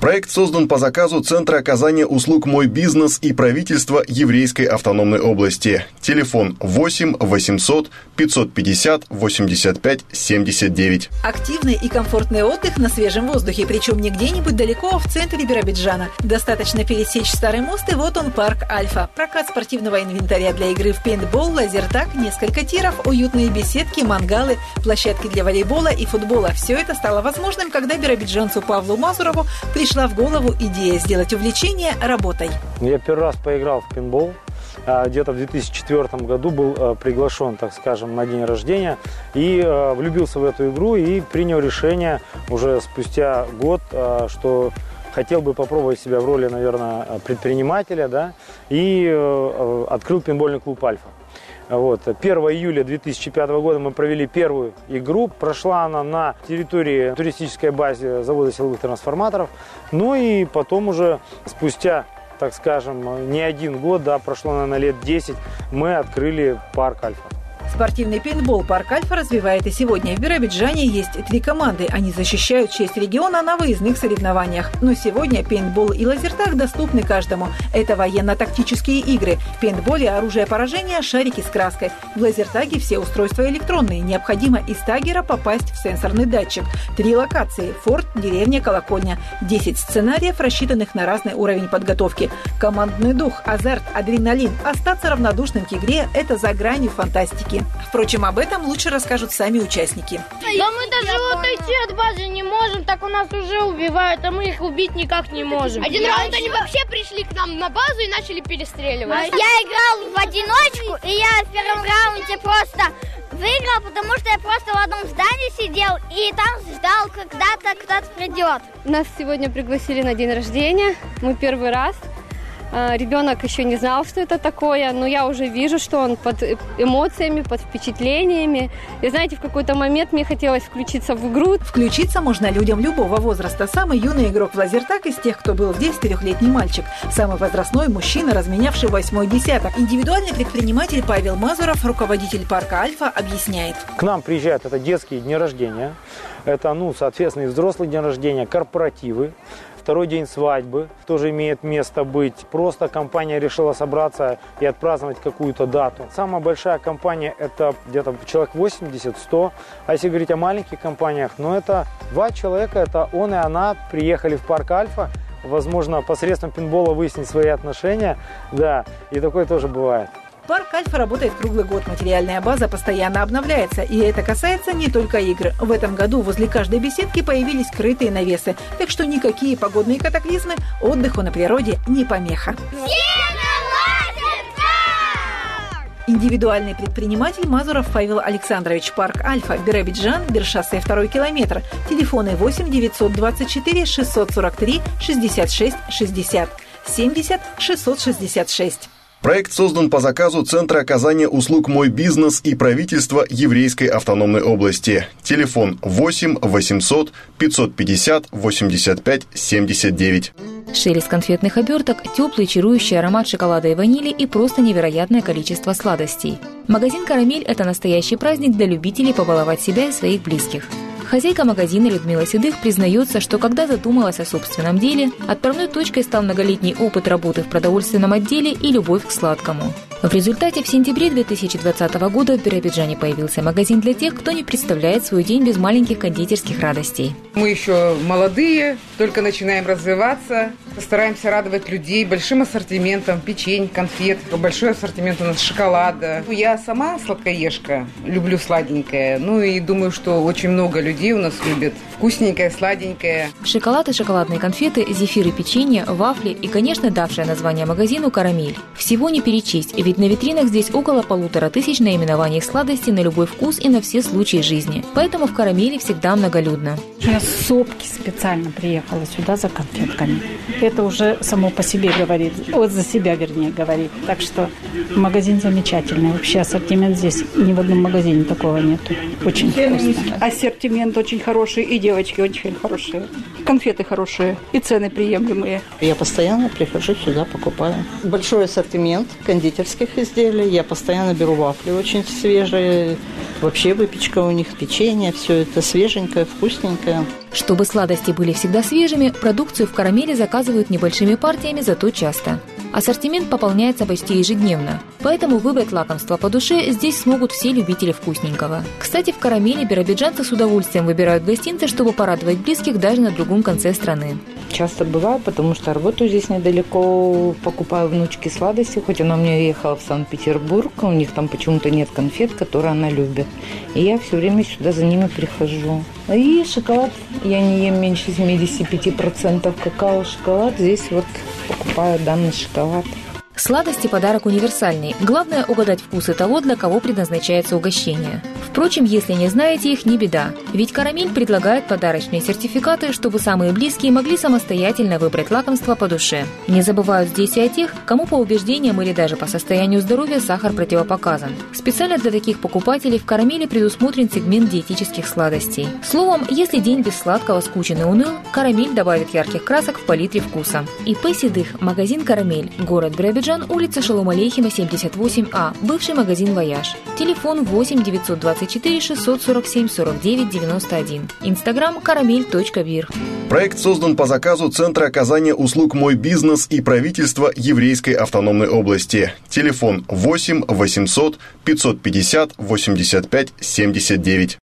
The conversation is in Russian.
Проект создан по заказу Центра оказания услуг «Мой бизнес» и правительства Еврейской автономной области. Телефон 8 800 550 85 79. Активный и комфортный отдых на свежем воздухе, причем не где-нибудь далеко, а в центре Биробиджана. Достаточно пересечь Старый мост, и вот он, парк «Альфа». Прокат спортивного инвентаря для игры в пейнтбол, лазертаг, несколько тиров, уютные беседки, мангалы, площадки для волейбола и футбола. Все это стало возможным, когда биробиджанцу Павлу Мазурову пришли пришла в голову идея сделать увлечение работой. Я первый раз поиграл в пинбол. А, где-то в 2004 году был а, приглашен, так скажем, на день рождения и а, влюбился в эту игру и принял решение уже спустя год, что хотел бы попробовать себя в роли, наверное, предпринимателя, да, и открыл пинбольный клуб «Альфа». Вот. 1 июля 2005 года мы провели первую игру. Прошла она на территории туристической базы завода силовых трансформаторов. Ну и потом уже спустя так скажем, не один год, да, прошло, наверное, лет 10, мы открыли парк Альфа. Спортивный пейнтбол парк Альфа развивает и сегодня. В Биробиджане есть три команды. Они защищают честь региона на выездных соревнованиях. Но сегодня пейнтбол и лазертаг доступны каждому. Это военно-тактические игры. В пейнтболе оружие поражения – шарики с краской. В лазертаге все устройства электронные. Необходимо из тагера попасть в сенсорный датчик. Три локации – форт, деревня, колокольня. Десять сценариев, рассчитанных на разный уровень подготовки. Командный дух, азарт, адреналин. Остаться равнодушным к игре – это за гранью фантастики. Впрочем, об этом лучше расскажут сами участники. Да мы даже отойти от базы не можем, так у нас уже убивают, а мы их убить никак не можем. Один раунд они вообще пришли к нам на базу и начали перестреливать. Я играл в одиночку, и я в первом раунде просто выиграл, потому что я просто в одном здании сидел и там ждал, когда-то кто-то придет. Нас сегодня пригласили на день рождения. Мы первый раз. А, ребенок еще не знал, что это такое, но я уже вижу, что он под эмоциями, под впечатлениями. И знаете, в какой-то момент мне хотелось включиться в игру. Включиться можно людям любого возраста. Самый юный игрок в лазертак из тех, кто был здесь, четырехлетний мальчик. Самый возрастной мужчина, разменявший восьмой десяток. Индивидуальный предприниматель Павел Мазуров, руководитель парка «Альфа», объясняет. К нам приезжают это детские дни рождения. Это, ну, соответственно, и взрослые дни рождения, корпоративы. Второй день свадьбы тоже имеет место быть. Просто компания решила собраться и отпраздновать какую-то дату. Самая большая компания это где-то человек 80-100. А если говорить о маленьких компаниях, ну это два человека, это он и она приехали в парк Альфа, возможно, посредством пинбола выяснить свои отношения. Да, и такое тоже бывает. Парк Альфа работает круглый год. Материальная база постоянно обновляется. И это касается не только игр. В этом году возле каждой беседки появились скрытые навесы. Так что никакие погодные катаклизмы отдыху на природе не помеха. Индивидуальный предприниматель Мазуров Павел Александрович, парк Альфа, Биробиджан, Бершассе, второй километр. Телефоны 8 924 643 66 60 70 666. Проект создан по заказу Центра оказания услуг «Мой бизнес» и правительства Еврейской автономной области. Телефон 8 800 550 85 79. Шелест конфетных оберток, теплый чарующий аромат шоколада и ванили и просто невероятное количество сладостей. Магазин «Карамель» – это настоящий праздник для любителей побаловать себя и своих близких. Хозяйка магазина Людмила Седых признается, что когда задумалась о собственном деле, отправной точкой стал многолетний опыт работы в продовольственном отделе и любовь к сладкому. В результате в сентябре 2020 года в Биробиджане появился магазин для тех, кто не представляет свой день без маленьких кондитерских радостей. Мы еще молодые, только начинаем развиваться. Стараемся радовать людей большим ассортиментом печень, конфет. Большой ассортимент у нас шоколада. Я сама сладкоежка, люблю сладенькое. Ну и думаю, что очень много людей у нас любят вкусненькое, сладенькое. Шоколад и шоколадные конфеты, зефиры, печенье, вафли и, конечно, давшее название магазину «Карамель». Всего не перечесть, ведь на витринах здесь около полутора тысяч наименований сладостей на любой вкус и на все случаи жизни. Поэтому в «Карамеле» всегда многолюдно. Я с сопки специально приехала сюда за конфетками. Это уже само по себе говорит, вот за себя, вернее, говорит. Так что магазин замечательный. Вообще ассортимент здесь ни в одном магазине такого нет. Очень вкусно. Ассортимент очень хороший, и девочки очень хорошие. Конфеты хорошие, и цены приемлемые. Я постоянно прихожу сюда, покупаю. Большой ассортимент кондитерский кондитерских изделий. Я постоянно беру вафли очень свежие. Вообще выпечка у них, печенье, все это свеженькое, вкусненькое. Чтобы сладости были всегда свежими, продукцию в карамели заказывают небольшими партиями, зато часто. Ассортимент пополняется почти ежедневно, поэтому выбрать лакомство по душе здесь смогут все любители вкусненького. Кстати, в карамели биробиджанцы с удовольствием выбирают гостинцы, чтобы порадовать близких даже на другом конце страны. Часто бываю, потому что работаю здесь недалеко, покупаю внучке сладости, хоть она у меня ехала в Санкт-Петербург, у них там почему-то нет конфет, которые она любит. И я все время сюда за ними прихожу. И шоколад, я не ем меньше 75% какао-шоколад, здесь вот покупаю данный шоколад. Сладости – подарок универсальный. Главное – угадать вкусы того, для кого предназначается угощение. Впрочем, если не знаете их, не беда. Ведь «Карамель» предлагает подарочные сертификаты, чтобы самые близкие могли самостоятельно выбрать лакомство по душе. Не забывают здесь и о тех, кому по убеждениям или даже по состоянию здоровья сахар противопоказан. Специально для таких покупателей в «Карамеле» предусмотрен сегмент диетических сладостей. Словом, если день без сладкого скучен и уныл, «Карамель» добавит ярких красок в палитре вкуса. ИП «Седых», магазин «Карамель», город Биробиджан, улица Шалом Алейхима, 78А, бывший магазин «Вояж». Телефон 8 924 647 49 91. Инстаграм карамель.beer. Проект создан по заказу Центра оказания услуг «Мой бизнес» и правительства Еврейской автономной области. Телефон 8 800 550 85 79.